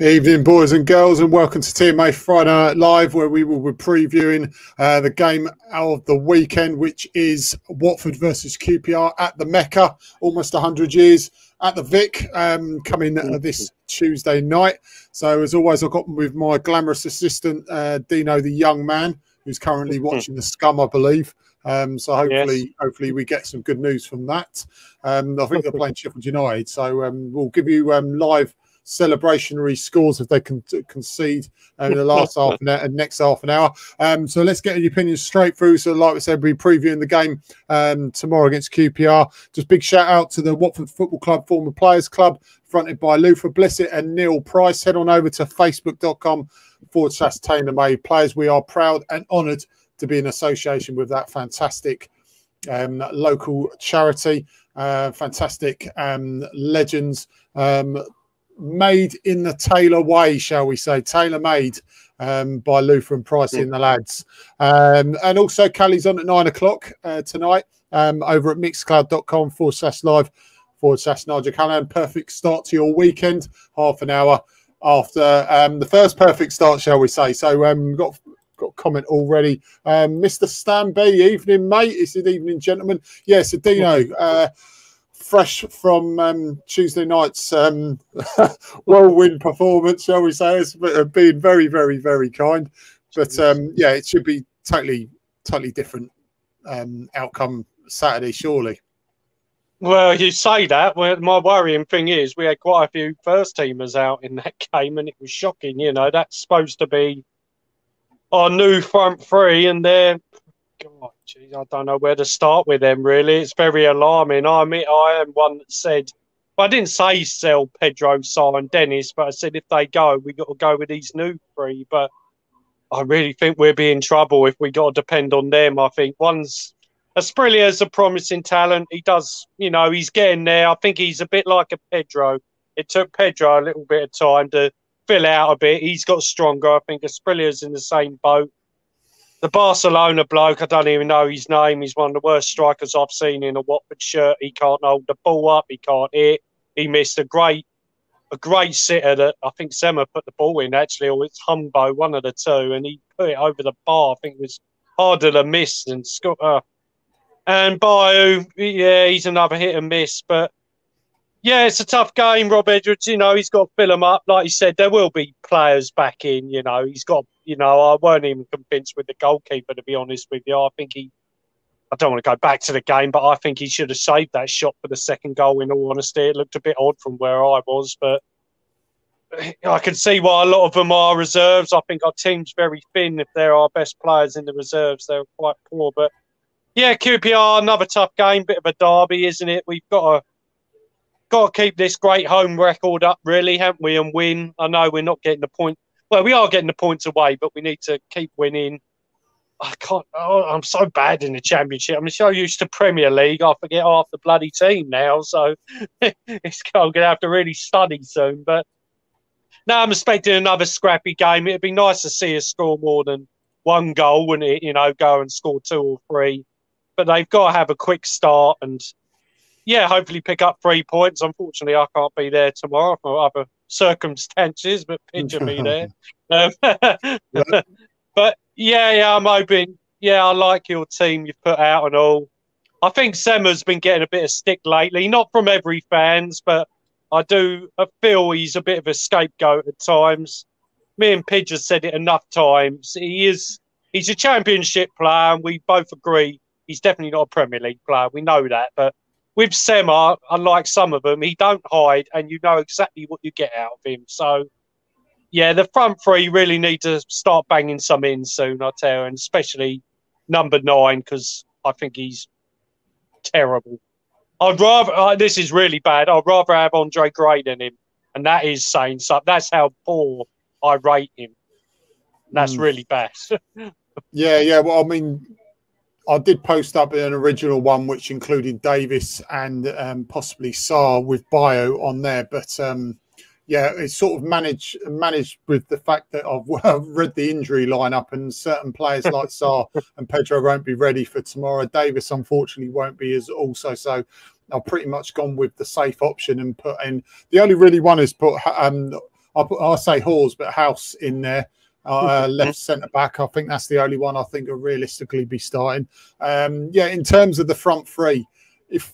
Evening, boys and girls, and welcome to TMA Friday Night Live, where we will be previewing uh, the game of the weekend, which is Watford versus QPR at the Mecca, almost 100 years at the Vic, um, coming uh, this Tuesday night. So, as always, I've got with my glamorous assistant, uh, Dino, the young man, who's currently watching the Scum, I believe. Um, so hopefully, yes. hopefully we get some good news from that. Um, I think they're playing Sheffield United, so um, we'll give you um, live celebrationary scores if they can concede in the last half an hour and next half an hour. Um, so let's get your opinions straight through. So, like we said, we're previewing the game um, tomorrow against QPR. Just big shout out to the Watford Football Club Former Players Club, fronted by Luther Blissett and Neil Price. Head on over to facebook.com forward slash tailor made players. We are proud and honoured to be in association with that fantastic um, local charity. Uh, fantastic um, legends um, made in the Taylor way, shall we say, tailor made um, by Luther and Price in the lads. Um, and also, Callie's on at nine o'clock uh, tonight um, over at mixcloud.com forward slash live forward slash Nigel Callan. Perfect start to your weekend, half an hour after um, the first perfect start, shall we say. So, um, we've got got a comment already. Um, Mr. Stan B, evening, mate. It's an evening, gentlemen. Yes, yeah, Adino. Uh, fresh from um, Tuesday night's um, whirlwind performance, shall we say? It's been very, very, very kind. But um, yeah, it should be totally, totally different um, outcome Saturday, surely. Well, you say that. Well, my worrying thing is we had quite a few first teamers out in that game, and it was shocking. You know, that's supposed to be our new front three, and they're God, geez, I don't know where to start with them. Really, it's very alarming. I mean, I am one that said, well, I didn't say sell Pedro, and Dennis, but I said if they go, we got to go with these new three. But I really think we'll be in trouble if we got to depend on them. I think one's Asprilla a promising talent. He does, you know, he's getting there. I think he's a bit like a Pedro. It took Pedro a little bit of time to fill out a bit. He's got stronger. I think Asprilla's in the same boat the Barcelona bloke, I don't even know his name. He's one of the worst strikers I've seen in a Watford shirt. He can't hold the ball up. He can't hit. He missed a great, a great sitter that I think Sema put the ball in actually, or it's Hungbo, one of the two, and he put it over the bar. I think it was harder to miss than Scott. Uh, and Bayo, yeah, he's another hit and miss, but yeah, it's a tough game, Rob Edwards. You know, he's got to fill them up. Like you said, there will be players back in. You know, he's got, you know, I weren't even convinced with the goalkeeper, to be honest with you. I think he, I don't want to go back to the game, but I think he should have saved that shot for the second goal, in all honesty. It looked a bit odd from where I was, but eh, I can see why a lot of them are reserves. I think our team's very thin. If they're our best players in the reserves, they're quite poor. But yeah, QPR, another tough game, bit of a derby, isn't it? We've got to got to keep this great home record up, really, haven't we? And win. I know we're not getting the point. Well, we are getting the points away, but we need to keep winning. I can't. Oh, I'm so bad in the championship. I'm so used to Premier League. I forget half the bloody team now. So it's I'm gonna have to really study soon. But now I'm expecting another scrappy game. It'd be nice to see us score more than one goal, wouldn't it? You know, go and score two or three. But they've got to have a quick start and yeah, hopefully pick up three points. Unfortunately, I can't be there tomorrow for other circumstances, but picture me there. Um, but yeah, yeah, I'm hoping. Yeah, I like your team you've put out and all. I think Sema's been getting a bit of stick lately, not from every fans, but I do feel he's a bit of a scapegoat at times. Me and Pidge have said it enough times. He is he's a championship player, and we both agree he's definitely not a Premier League player. We know that, but with Sema, unlike some of them, he don't hide, and you know exactly what you get out of him. So, yeah, the front three really need to start banging some in soon, I tell you, and especially number nine because I think he's terrible. I'd rather uh, this is really bad. I'd rather have Andre Gray than him, and that is saying something. That's how poor I rate him. That's mm. really bad. yeah, yeah. Well, I mean, I did post up an original one which included Davis and um, possibly Sarr with Bayo on there, but um, yeah, it's sort of managed managed with the fact that I've read the injury lineup and certain players like Sarr and Pedro won't be ready for tomorrow. Davis unfortunately won't be as also so. I've pretty much gone with the safe option and put in the only really one is put um, I, say Hawes, but House in there. Uh, left centre back. I think that's the only one I think will realistically be starting. Um, yeah, in terms of the front three, if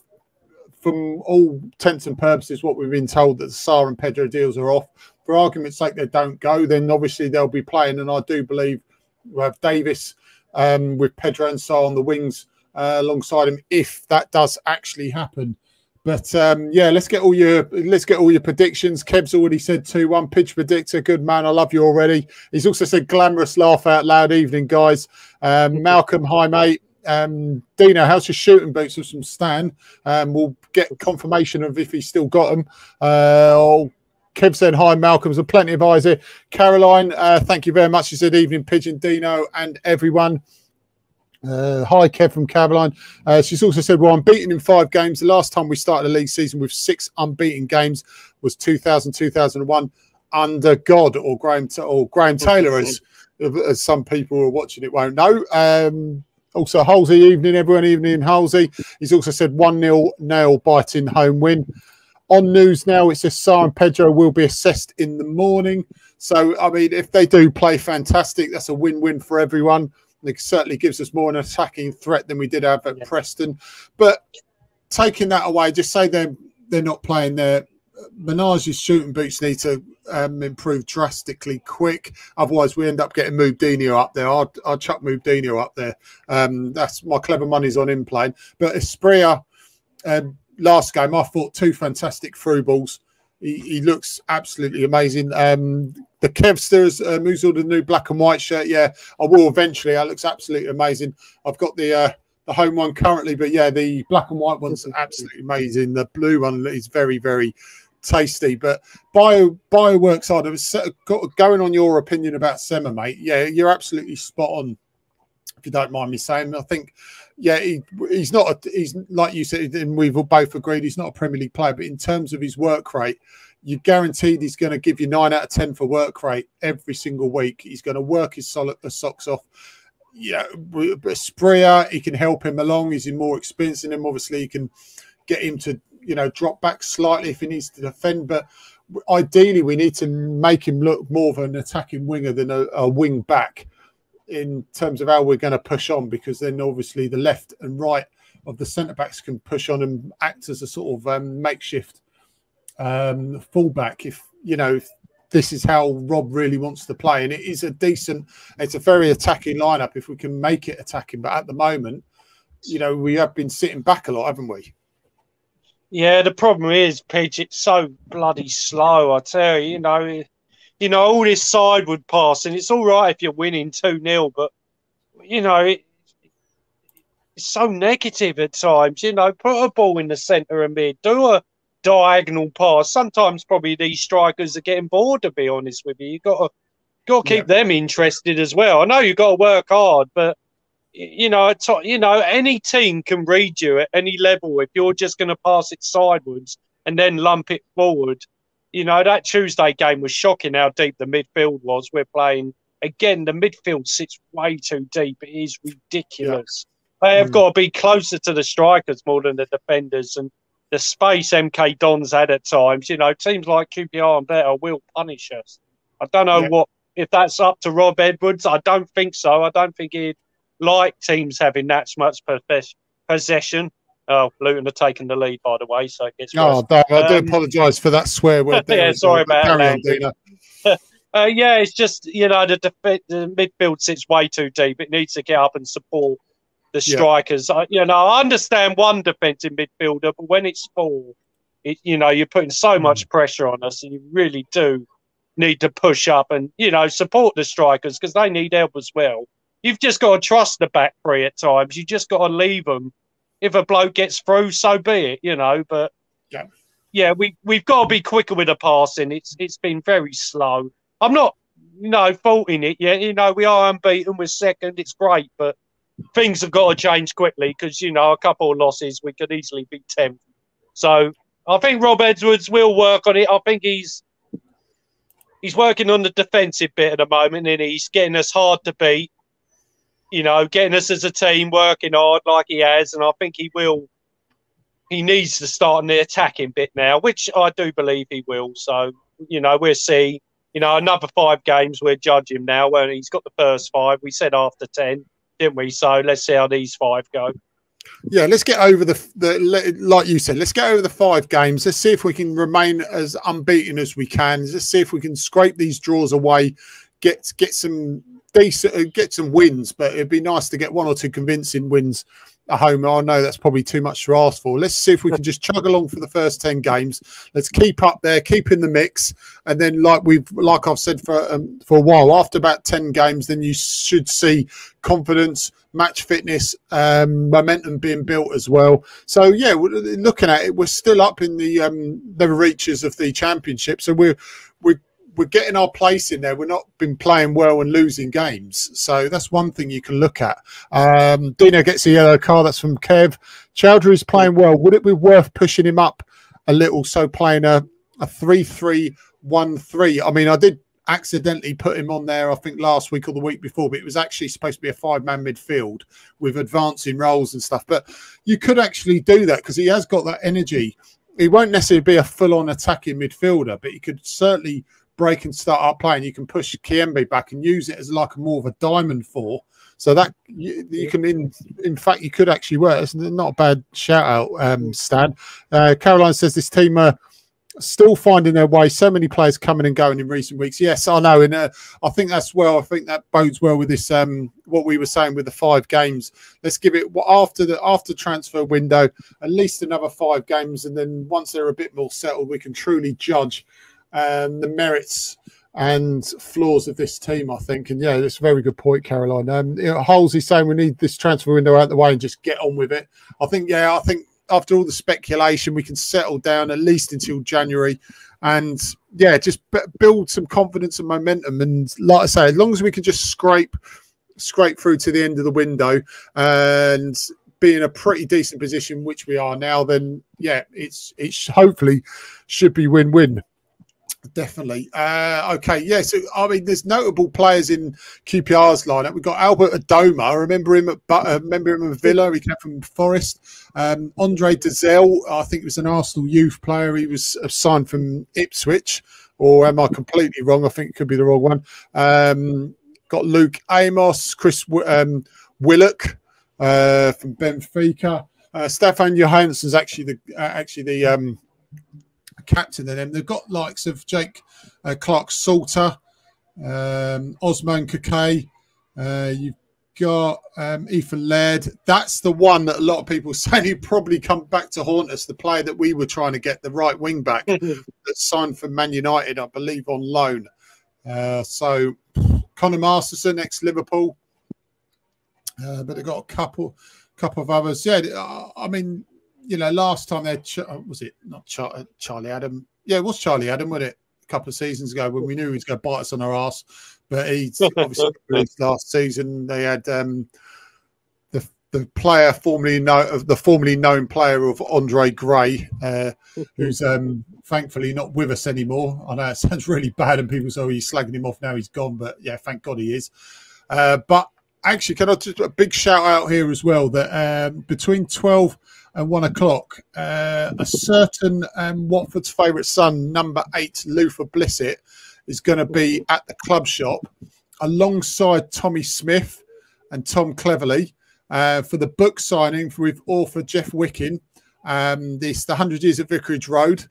from all intents and purposes, what we've been told that the Sarr and Pedro deals are off, for argument's sake, they don't go, then obviously they'll be playing. And I do believe we have Davis um, with Pedro and Sarr on the wings uh, alongside him if that does actually happen. But um, yeah, let's get all your let's get all your predictions. Kev's already said two one pitch predictor. Good man, I love you already. He's also said glamorous laugh out loud. Evening, guys. Um, Malcolm, hi mate. Um, Dino, how's your shooting boots with some Stan? Um, we'll get confirmation of if he's still got them. Uh, Kev said hi, Malcolm. There's plenty of eyes here. Caroline, uh, thank you very much. She said evening, Pigeon, Dino, and everyone. Uh, hi, Kev from Caroline. Uh, she's also said, Well, I'm beaten in five games. The last time we started a league season with six unbeaten games was 2000 2001 under God or Graham, or Graham Taylor, as, as some people who are watching it won't know. Um, also, Halsey, evening, everyone, evening, Halsey. He's also said 1 0 nail biting home win. On news now, it says Sarr and Pedro will be assessed in the morning. So, I mean, if they do play fantastic, that's a win win for everyone. It certainly gives us more an attacking threat than we did have at yeah. Preston. But taking that away, just say they're they're not playing their Manaj's shooting boots need to um, improve drastically quick. Otherwise, we end up getting Moutinho up there. I'd, I'd chuck Moutinho up there. Um, that's my clever money's on him playing. But Asprilla, um, last game, I thought two fantastic through balls. He, he looks absolutely amazing. Um, the Kevsters, uh, who's the new black and white shirt. Yeah, I will eventually. That looks absolutely amazing. I've got the uh, the home one currently, but yeah, the black and white one's are absolutely amazing. The blue one is very, very tasty. But bio bioworks of it, going on your opinion about Sema, mate. Yeah, you're absolutely spot on. If you don't mind me saying, I think, yeah, he, he's not. A, he's like you said, and we've both agreed he's not a Premier League player. But in terms of his work rate, you're guaranteed he's going to give you nine out of ten for work rate every single week. He's going to work his solid the uh, socks off. Yeah, Asprilla, he can help him along. He's more experienced than him. Obviously, he can get him to you know drop back slightly if he needs to defend. But ideally, we need to make him look more of an attacking winger than a, a wing back in terms of how we're going to push on, because then obviously the left and right of the centre backs can push on and act as a sort of um, makeshift um, fullback. If you know if this is how Rob really wants to play, and it is a decent, it's a very attacking lineup if we can make it attacking. But at the moment, you know, we have been sitting back a lot, haven't we? Yeah, the problem is, Pidge, it's so bloody slow. I tell you, you know, you know all this sideward passing. It's all right if you're winning two 0 but you know it, it's so negative at times. You know, put a ball in the centre of mid, do a diagonal pass. Sometimes probably these strikers are getting bored. To be honest with you, you got to got to keep yeah. them interested as well. I know you've got to work hard, but you know, you know, any team can read you at any level if you're just going to pass it sideways and then lump it forward. You know, that Tuesday game was shocking how deep the midfield was. We're playing again. The midfield sits way too deep. It is ridiculous. Yeah. They have mm. got to be closer to the strikers more than the defenders, and the space MK Dons had at times. You know, teams like QPR and better will punish us. I don't know yeah. what if that's up to Rob Edwards. I don't think so. I don't think he'd like teams having that much possession. Oh, Luton are taking the lead, by the way, so it gets. Oh, I do um, apologise for that swear word. yeah, sorry about that. uh, yeah, it's just you know the, def- the midfield sits way too deep. It needs to get up and support the strikers. Yeah. I, you know, I understand one defensive midfielder, but when it's four, it, you know, you're putting so much mm. pressure on us, and you really do need to push up and you know support the strikers because they need help as well you've just got to trust the back three at times. You just got to leave them. If a bloke gets through, so be it, you know. But yeah, yeah, we we've got to be quicker with the passing. It's it's been very slow. I'm not, you know, faulting it yet. You know, we are unbeaten. We're second. It's great, but things have got to change quickly because you know a couple of losses we could easily be tenth. So I think Rob Edwards will work on it. I think he's he's working on the defensive bit at the moment, and he's getting us hard to beat you know, getting us as a team working hard like he has, and I think he will. He needs to start on the attacking bit now, which I do believe he will. So, you know, we'll see. you know, another five games we'll judge him now. When he's got the first five, we said after ten, didn't we? So let's see how these five go. Yeah, let's get over the, the like you said. Let's get over the five games. Let's see if we can remain as unbeaten as we can. Let's see if we can scrape these draws away, get get some decent, uh, get some wins. But it'd be nice to get one or two convincing wins at home. I know that's probably too much to ask for. Let's see if we can just chug along for the first ten games. Let's keep up there, keep in the mix, and then like we've like I've said for um, for a while, after about ten games, then you should see confidence, match fitness, um, momentum being built as well. So yeah, looking at it, we're still up in the um, the reaches of the championship. So we're we're we're getting our place in there. We're not been playing well and losing games, so that's one thing you can look at. Um, Dino gets a yellow card. That's from Kev. Choudhury is playing well. Would it be worth pushing him up a little? So playing a a three three one three. I mean, I did accidentally put him on there. I think last week or the week before, but it was actually supposed to be a five man midfield with advancing roles and stuff. But you could actually do that because he has got that energy. He won't necessarily be a full on attacking midfielder, but he could certainly break and start up playing, you can push Kayembe back and use it as like a more of a diamond four. So that you, you, can, in in fact, you could actually work. It's not a bad shout out, um, Stan. Uh, Caroline says this team are still finding their way. So many players coming and going in recent weeks. Yes, I know, and uh, I think that's well. I think that bodes well with this. Um, what we were saying with the five games. Let's give it after the after transfer window at least another five games, and then once they're a bit more settled, we can truly judge um, the merits and flaws of this team, I think. And yeah, it's a very good point, Caroline. Um, you know, Halsey's saying we need this transfer window out the way and just get on with it. I think, yeah, I think after all the speculation, we can settle down at least until January and yeah, just build some confidence and momentum. And like I say, as long as we can just scrape scrape through to the end of the window and be in a pretty decent position, which we are now, then yeah, it's it's hopefully should be win win. Definitely. Uh, okay. Yeah. So, I mean, there's notable players in QPR's lineup. We've got Albert Adomah. I remember him at uh, remember him at Villa. He came from Forest. Um, Andre Dozzell. I think he was an Arsenal youth player. He was signed from Ipswich. Or am I completely wrong? I think it could be the wrong one. Um, got Luke Amos, Chris um, Willock uh, from Benfica. Uh, Stefan Johansen's actually the uh, actually the um, captain of them. They've got likes of Jake uh, Clarke-Salter, um, Osman Kakay. Uh, you've got um, Ethan Laird. That's the one that a lot of people say he probably come back to haunt us. The player that we were trying to get, the right wing back that signed for Man United, I believe, on loan. Uh, so Conor Masterson, ex Liverpool. Uh, but they've got a couple, couple of others. Yeah, I mean, you know, last time they uh, was it not Char- uh, Charlie Adam? Yeah, it was Charlie Adam, wasn't it? A couple of seasons ago when we knew he was going to bite us on our ass, but he's obviously last season they had um, the the player formerly known the formerly known player of Andre Gray, uh, who's um, thankfully not with us anymore. I know it sounds really bad, and people say oh, he's slagging him off now. He's gone, but yeah, thank God he is. Uh, but actually, can I just a big shout out here as well that um, between twelve and one o'clock. Uh, a certain um, Watford's favourite son, number eight, Luther Blissett, is going to be at the club shop alongside Tommy Smith and Tom Cleverley uh, for the book signing with author Jeff Wicking. Um, this the Hundred Years at Vicarage Road.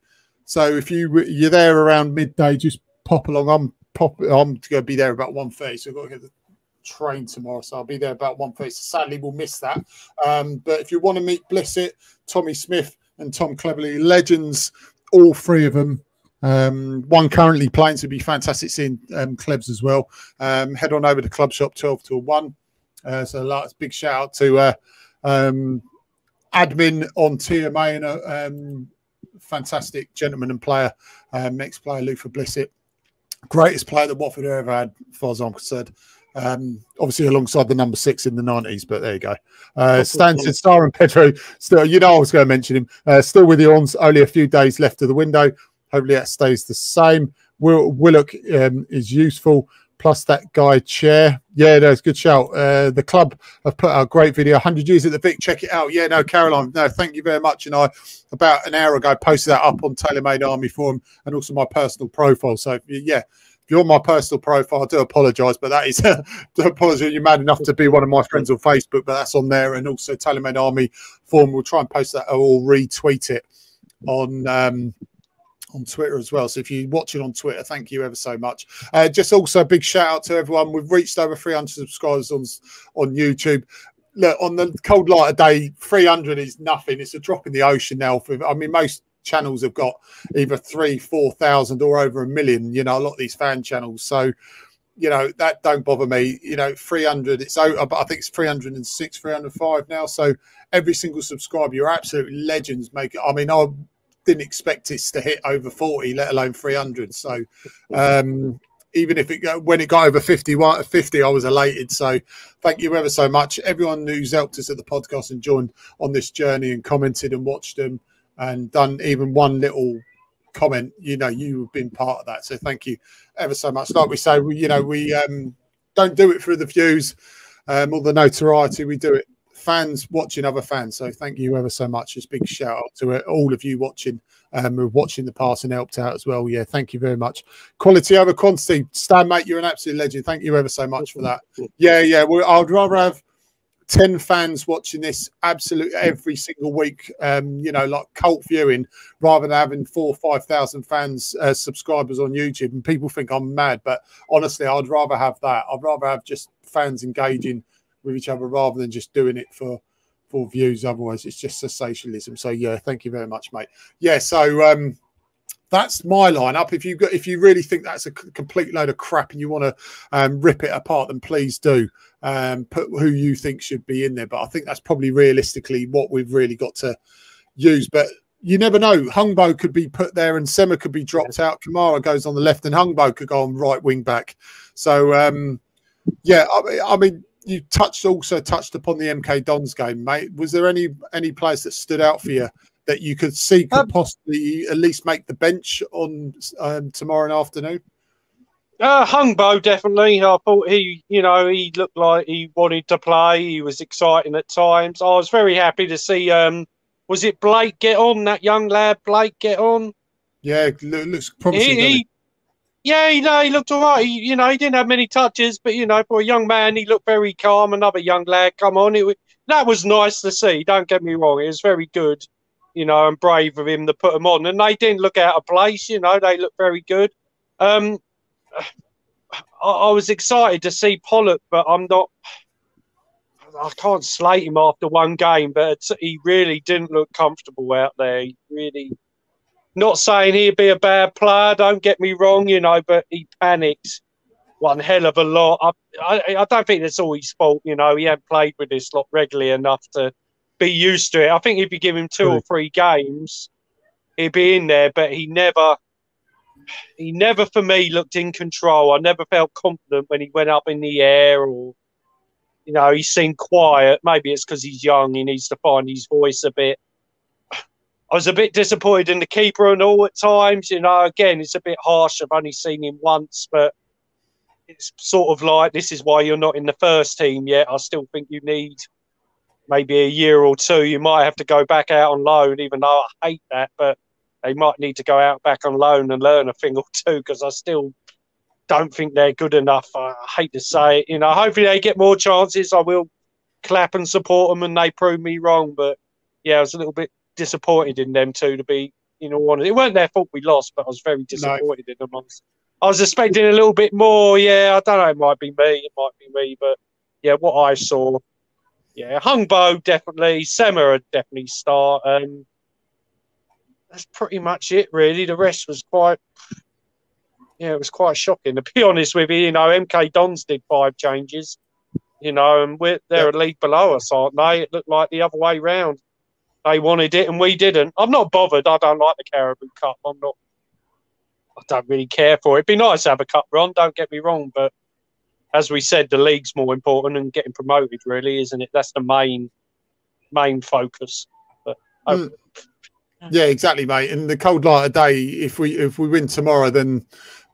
So if you you're there around midday, just pop along. I'm pop. I'm going to be there about one thirty. So I've got to get the train tomorrow, so I'll be there about one place. Sadly, we'll miss that. Um, but if you want to meet Blissett, Tommy Smith, and Tom Cleverley, legends, all three of them. Um, one currently playing to be fantastic seeing um, Klebs as well. Um, head on over to Club Shop 12 to 1. Uh, so that's big shout out to uh, um, admin on TMA and a um, fantastic gentleman and player, um, ex player Luther Blissett. Greatest player that Watford ever had, as far as I'm concerned. Um, obviously alongside the number six in the 90s, but there you go. Uh, Stanton, Sarr and Pedro, still, you know, I was going to mention him, uh, still with the ons, only a few days left of the window. Hopefully that stays the same. Will, Willock um, is useful. plus that guy chair. Yeah, that's good shout. Uh, the club have put out a great video, 100 years at the Vic. Check it out. Yeah, no, Caroline, no, thank you very much. And I, about an hour ago, posted that up on TaylorMade Army Forum and also my personal profile. So, yeah, you're my personal profile, I do apologise, but that is, do apologise. You're mad enough to be one of my friends on Facebook, but that's on there. And also TaylorMade Army Forum. We'll try and post that or retweet it on. Um, on Twitter as well. So if you watch it on Twitter, thank you ever so much. Uh, just also a big shout out to everyone. We've reached over 300 subscribers on on YouTube. Look, on the cold light of day, 300 is nothing. It's a drop in the ocean now. For, I mean, most channels have got either three, 4,000 or over a million, you know, a lot of these fan channels. So, you know, that don't bother me. You know, 300, it's out, but I think it's 306, 305 now. So every single subscriber, you're absolute legends. Make it. I mean, I didn't expect it to hit over 40, let alone 300. So, um, even if it when it got over 50, 50, I was elated. So, thank you ever so much. Everyone who's helped us at the podcast and joined on this journey and commented and watched them and done even one little comment, you know, you've been part of that. So, thank you ever so much. Like we say, we, you know, we um, don't do it for the views um, or the notoriety. We do it fans watching other fans. So thank you ever so much. Just big shout out to all of you watching, um, watching the pass and helped out as well. Yeah, thank you very much. Quality over quantity. Stan, mate, you're an absolute legend. Thank you ever so much for that. Yeah, yeah. Well, I'd rather have 10 fans watching this absolutely every single week, um, you know, like cult viewing, rather than having four or 5,000 fans, uh, subscribers on YouTube. And people think I'm mad, but honestly, I'd rather have that. I'd rather have just fans engaging with each other rather than just doing it for for views. Otherwise, it's just sensationalism. So yeah, thank you very much, mate. Yeah, so um, that's my lineup. If you got, if you really think that's a complete load of crap and you want to um, rip it apart, then please do um, put who you think should be in there. But I think that's probably realistically what we've really got to use. But you never know. Hungbo could be put there, and Sema could be dropped out. Kamara goes on the left, and Hungbo could go on right wing back. So um, yeah, I, I mean you touched also touched upon the MK Dons game, mate. Was there any any players that stood out for you that you could see could um, possibly at least make the bench on um, tomorrow afternoon? Uh, Hungbo definitely. I thought he, you know, he looked like he wanted to play. He was exciting at times. I was very happy to see. Um, was it Blake get on? That young lad, Blake get on. Yeah, looks promising. He, he, yeah, you know, he looked all right. He, you know, he didn't have many touches, but you know, for a young man, he looked very calm. Another young lad, come on, it that was nice to see. Don't get me wrong; it was very good, you know, and brave of him to put them on. And they didn't look out of place. You know, they looked very good. Um, I, I was excited to see Pollock, but I'm not. I can't slate him after one game, but he really didn't look comfortable out there. He really not saying he'd be a bad player, don't get me wrong, you know, but he panicked one hell of a lot. I, I, I don't think it's all his fault, you know. He hadn't played with this lot regularly enough to be used to it. I think if you give him two or three games, he'd be in there, but he never, he never for me looked in control. I never felt confident when he went up in the air or, you know, he seemed quiet. Maybe it's because he's young, he needs to find his voice a bit. I was a bit disappointed in the keeper and all at times. You know, again, it's a bit harsh. I've only seen him once, but it's sort of like this is why you're not in the first team yet. I still think you need maybe a year or two. You might have to go back out on loan, even though I hate that, but they might need to go out back on loan and learn a thing or two because I still don't think they're good enough. I hate to say it. You know, hopefully they get more chances. I will clap and support them and they prove me wrong. But yeah, I was a little bit disappointed in them two to be, you know, one. It weren't their fault we lost, but I was very disappointed no. in them. I was expecting a little bit more. Yeah, I don't know. It might be me. It might be me, but yeah, what I saw, yeah, Hungbo definitely, Sema definitely start. Um, that's pretty much it, really. The rest was quite, yeah, it was quite shocking. To be honest with you, you know, MK Dons did five changes, you know, and we're they're a league below us, aren't they? It looked like the other way round they wanted it and we didn't. I'm not bothered. I don't like the Carabao Cup. I'm not. I don't really care for it. It'd be nice to have a cup run. Don't get me wrong, but as we said, the league's more important and getting promoted, really, isn't it? That's the main main focus. But mm. yeah, exactly, mate. In the cold light of day, if we if we win tomorrow, then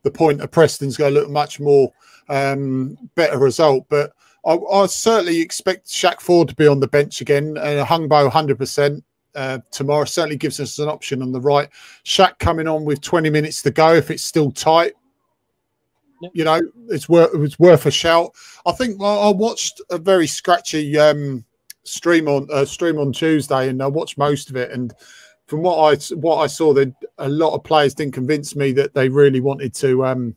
the point of Preston's going to look much more um, better result. But I, I, certainly expect Shaq Forde to be on the bench again. Uh, Hungbo 100% uh, tomorrow certainly gives us an option on the right. Shaq coming on with 20 minutes to go if it's still tight. You know, it's worth it's worth a shout. I think I watched a very scratchy um, stream on uh, stream on Tuesday, and I watched most of it. And from what I what I saw, that a lot of players didn't convince me that they really wanted to um,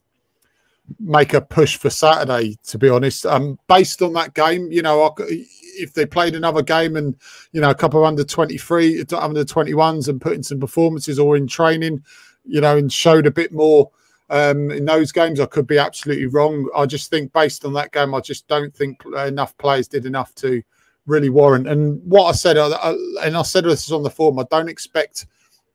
make a push for Saturday. To be honest, um, based on that game, you know, if they played another game and you know a couple of under twenty three, under twenty ones, and put in some performances or in training, you know, and showed a bit more. Um, in those games, I could be absolutely wrong. I just think, based on that game, I just don't think enough players did enough to really warrant. And what I said, I, and I said this on the forum, I don't expect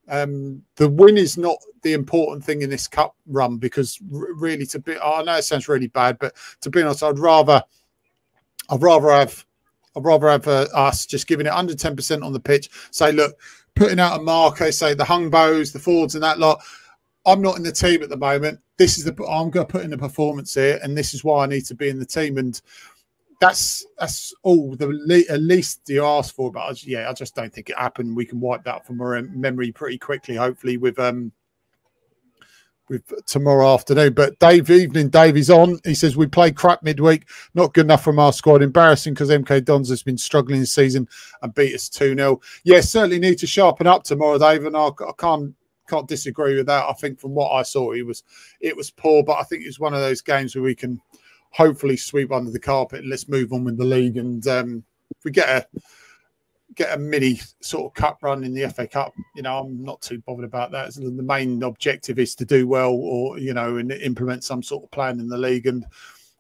um, the win is not the important thing in this cup run because really, to be, I know it sounds really bad, but to be honest, I'd rather, I'd rather have, I'd rather have uh, us just giving it under ten percent on the pitch. Say, look, putting out a marker, say the Hungbows, the Fordes, and that lot. I'm not in the team at the moment. This is the I'm going to put in the performance here, and this is why I need to be in the team. And that's that's all the at least you ask for. But I, yeah, I just don't think it happened. We can wipe that from our memory pretty quickly, hopefully with um with tomorrow afternoon. But Dave, evening, Dave is on. He says we played crap midweek, not good enough from our squad. Embarrassing because MK Dons has been struggling this season and beat us two 0 Yeah, certainly need to sharpen up tomorrow, Dave, and I, I can't can't disagree with that. I think from what I saw, it was it was poor, but I think it's one of those games where we can hopefully sweep under the carpet and let's move on with the league. And um, if we get a get a mini sort of cup run in the FA Cup, you know, I'm not too bothered about that. The main objective is to do well, or you know, and implement some sort of plan in the league and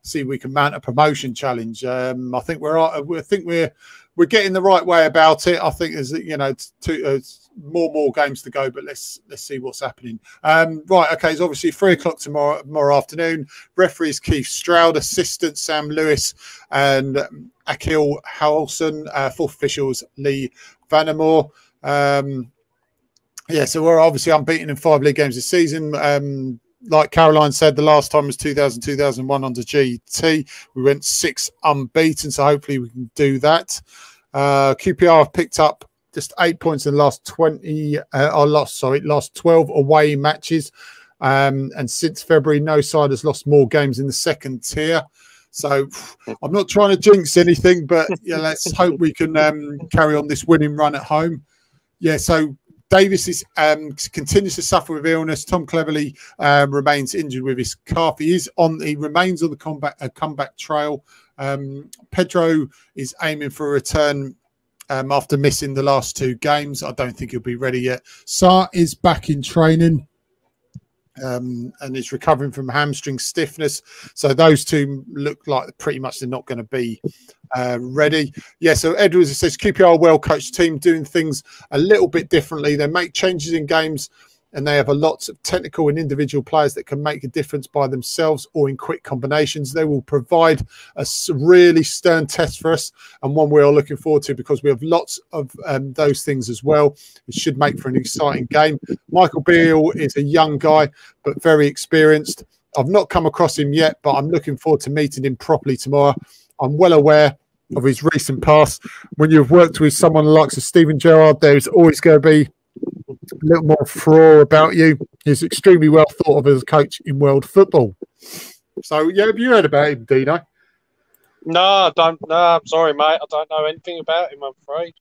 see if we can mount a promotion challenge. Um, I think we're I think we're we're getting the right way about it. I think there's you know two, uh, more more games to go, but let's let's see what's happening. Um, right, okay, it's obviously three o'clock tomorrow tomorrow afternoon. Referees Keith Stroud, assistant Sam Lewis, and Akil Howson. Uh, fourth officials Lee Vanamore. Um, yeah, so we're obviously unbeaten in five league games this season. Um, like Caroline said, the last time was 2000, 2001 under GT. We went six unbeaten, so hopefully we can do that. Uh, QPR have picked up just eight points in the last 20, uh, or lost, sorry, last 12 away matches. Um, and since February, no side has lost more games in the second tier. So I'm not trying to jinx anything, but yeah, let's hope we can um, carry on this winning run at home. Yeah, so Davis is um, continues to suffer with illness. Tom Cleverley um, remains injured with his calf. He is on. He remains on the combat uh, comeback trail. Um, Pedro is aiming for a return um, after missing the last two games. I don't think he'll be ready yet. Sarr is back in training. Um, and is recovering from hamstring stiffness. So those two look like pretty much they're not going to be uh, ready. Yeah, so Edwards says QPR well coached team doing things a little bit differently. They make changes in games and they have a lots of technical and individual players that can make a difference by themselves or in quick combinations. They will provide a really stern test for us and one we are looking forward to because we have lots of um, those things as well. It should make for an exciting game. Michael Beale is a young guy but very experienced. I've not come across him yet, but I'm looking forward to meeting him properly tomorrow. I'm well aware of his recent past. When you've worked with someone like Steven Gerrard, there's always going to be a little more flaw about you. He's extremely well thought of as a coach in world football. So, yeah, have you heard about him, Dino? No, I don't. No, I'm sorry, mate. I don't know anything about him. I'm afraid.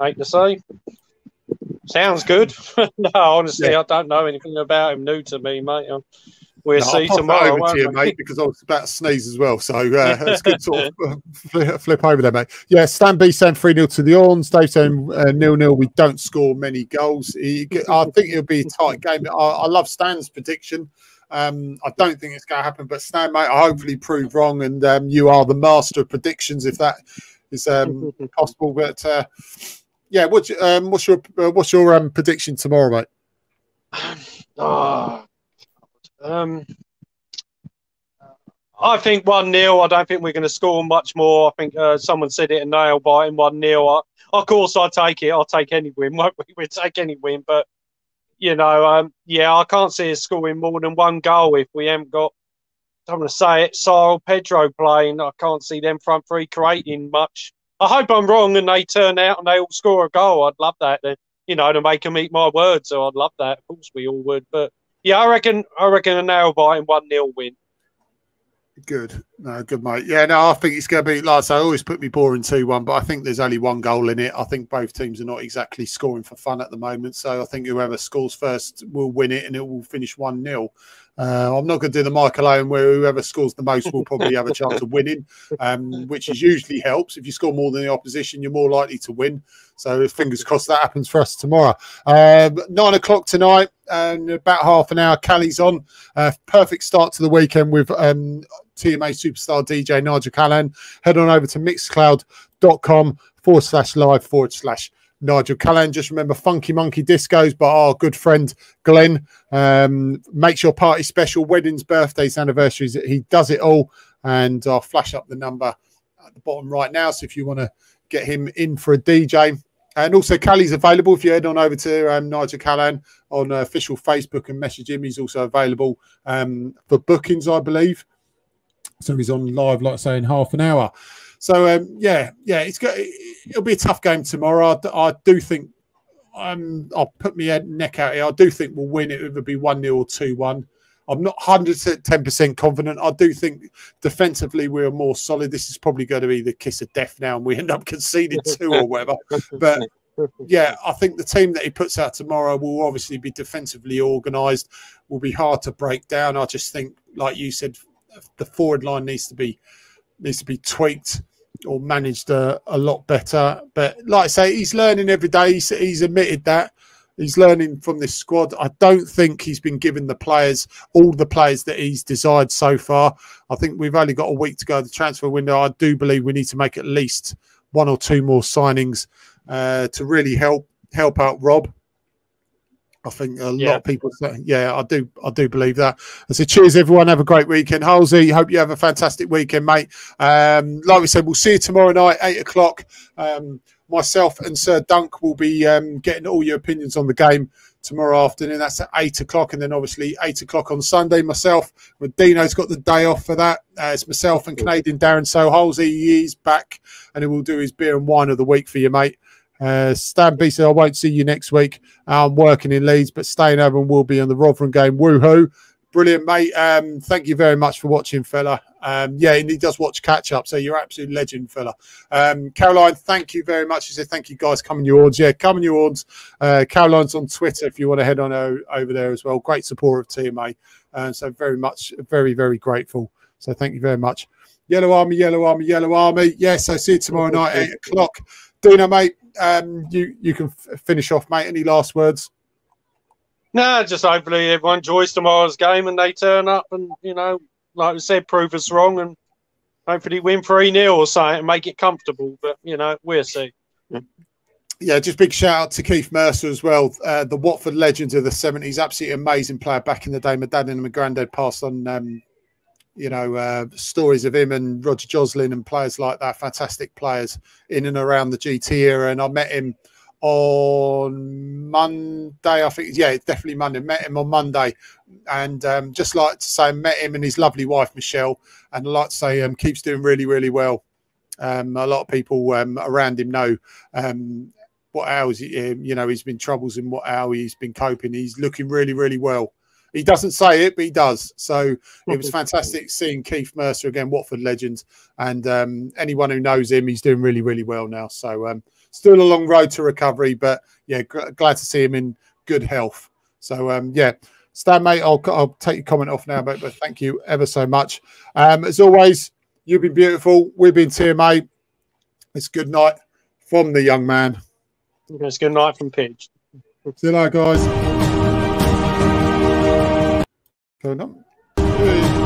Hate to say. Sounds good. no, honestly, yeah. I don't know anything about him. New to me, mate. I'm, We'll no, see tomorrow. Over to you, mate, because I was about to sneeze as well. So uh, it's good to flip, flip over there, mate. Yeah, Stan B saying 3 0 to the Orns. Dave saying uh, nil nil. We don't score many goals. He, I think it'll be a tight game. I, I love Stan's prediction. Um, I don't think it's going to happen, but Stan, mate, I hopefully prove wrong, and um, you are the master of predictions if that is um, possible. But uh, yeah, what's, um, what's your uh, what's your um, prediction tomorrow, mate? Oh, um, I think 1 0. I don't think we're going to score much more. I think uh, someone said it a nail biting 1 0. Of course, I take it. I'll take any win. we? We'll take any win. But you know, um, yeah, I can't see us scoring more than one goal if we haven't got. I'm going to say it. Sarr Pedro playing. I can't see them front three creating much. I hope I'm wrong and they turn out and they all score a goal. I'd love that. You know to make them eat my words. So I'd love that. Of course, we all would. But yeah, I reckon. I reckon a nail biting one 0 win. Good, no, good mate. Yeah, no, I think it's going to be like I always put me boring two one, but I think there's only one goal in it. I think both teams are not exactly scoring for fun at the moment, so I think whoever scores first will win it, and it will finish one 0 uh, I'm not going to do the Michael Owen where whoever scores the most will probably have a chance of winning, um, which is usually helps. If you score more than the opposition, you're more likely to win. So fingers crossed that happens for us tomorrow. Um, nine o'clock tonight, and about half an hour. Callie's on. Uh, perfect start to the weekend with um, TMA superstar DJ Nigel Callan. Head on over to mixcloud.com forward slash live forward slash Nigel Callan. Just remember Funky Monkey Discos by our good friend Glenn. Um, makes your party special, weddings, birthdays, anniversaries. He does it all. And I'll flash up the number at the bottom right now. So if you want to get him in for a DJ. And also, Callie's available if you head on over to um, Nigel Callan on uh, official Facebook and message him. He's also available um, for bookings, I believe. So he's on live, like I say, in half an hour. So um, yeah, yeah, it's got it'll be a tough game tomorrow. I, I do think um, I'll put my neck out here. I do think we'll win it. It'll be one 0 or two one. I'm not 110% confident. I do think defensively we're more solid. This is probably going to be the kiss of death now, and we end up conceding two or whatever. But yeah, I think the team that he puts out tomorrow will obviously be defensively organised. Will be hard to break down. I just think, like you said, the forward line needs to be needs to be tweaked or managed a, a lot better. But like I say, he's learning every day. He's, he's admitted that he's learning from this squad. I don't think he's been given the players, all the players that he's desired so far. I think we've only got a week to go the transfer window. I do believe we need to make at least one or two more signings uh, to really help help out Rob. I think a yeah. lot of people say, yeah, I do, I do believe that. I say, cheers, everyone. Have a great weekend. Halsey, hope you have a fantastic weekend, mate. Um, like we said, we'll see you tomorrow night, eight o'clock. Um, myself and Sir Dunk will be um, getting all your opinions on the game tomorrow afternoon. That's at eight o'clock, and then obviously eight o'clock on Sunday. Myself, Dino's got the day off for that. Uh, it's myself and Canadian Darren So Halsey. He's back, and he will do his beer and wine of the week for you, mate. Uh, Stan B said, I won't see you next week. I'm working in Leeds, but staying over and will be on the Rotherham game. Woohoo. Brilliant, mate. Um, thank you very much for watching, fella. Um, yeah, and he does watch catch up, so you're an absolute legend, fella. Um, Caroline, thank you very much. He said, Thank you, guys. coming your odds. Yeah, coming your odds. Uh, Caroline's on Twitter if you want to head on over there as well. Great support of TMA. Uh, so, very much, very, very grateful. So, thank you very much. Yellow Army, Yellow Army, Yellow Army. Yes, I see you tomorrow night, 8 o'clock. Dino, mate, um, you you can finish off, mate. Any last words? No, just hopefully everyone enjoys tomorrow's game and they turn up and you know, like I said, prove us wrong and hopefully win three 0 or something and make it comfortable. But you know, we'll see. Yeah, just big shout out to Keith Mercer as well. Uh, the Watford legends of the 70s, absolutely amazing player back in the day. My dad and my granddad passed on um, you know, uh, stories of him and Roger Joslyn and players like that, fantastic players in and around the GT era. And I met him on Monday, I think. Yeah, it's definitely Monday. Met him on Monday, and um, just like to say, met him and his lovely wife Michelle, and I'd like to say, um, keeps doing really, really well. Um, a lot of people um, around him know um, what hours, he, um, you know, he's been troubles in what hour he's been coping. He's looking really, really well. He doesn't say it, but he does. So it was fantastic seeing Keith Mercer again, Watford legend, and um, anyone who knows him, he's doing really, really well now. So um, still a long road to recovery, but yeah, glad to see him in good health. So um, yeah. Stan, mate, I'll, I'll take your comment off now, mate, but thank you ever so much. Um, as always, you've been beautiful. We've been TMA. It's good night from the young man. It's good night from Pidge. See you later, guys. Going up.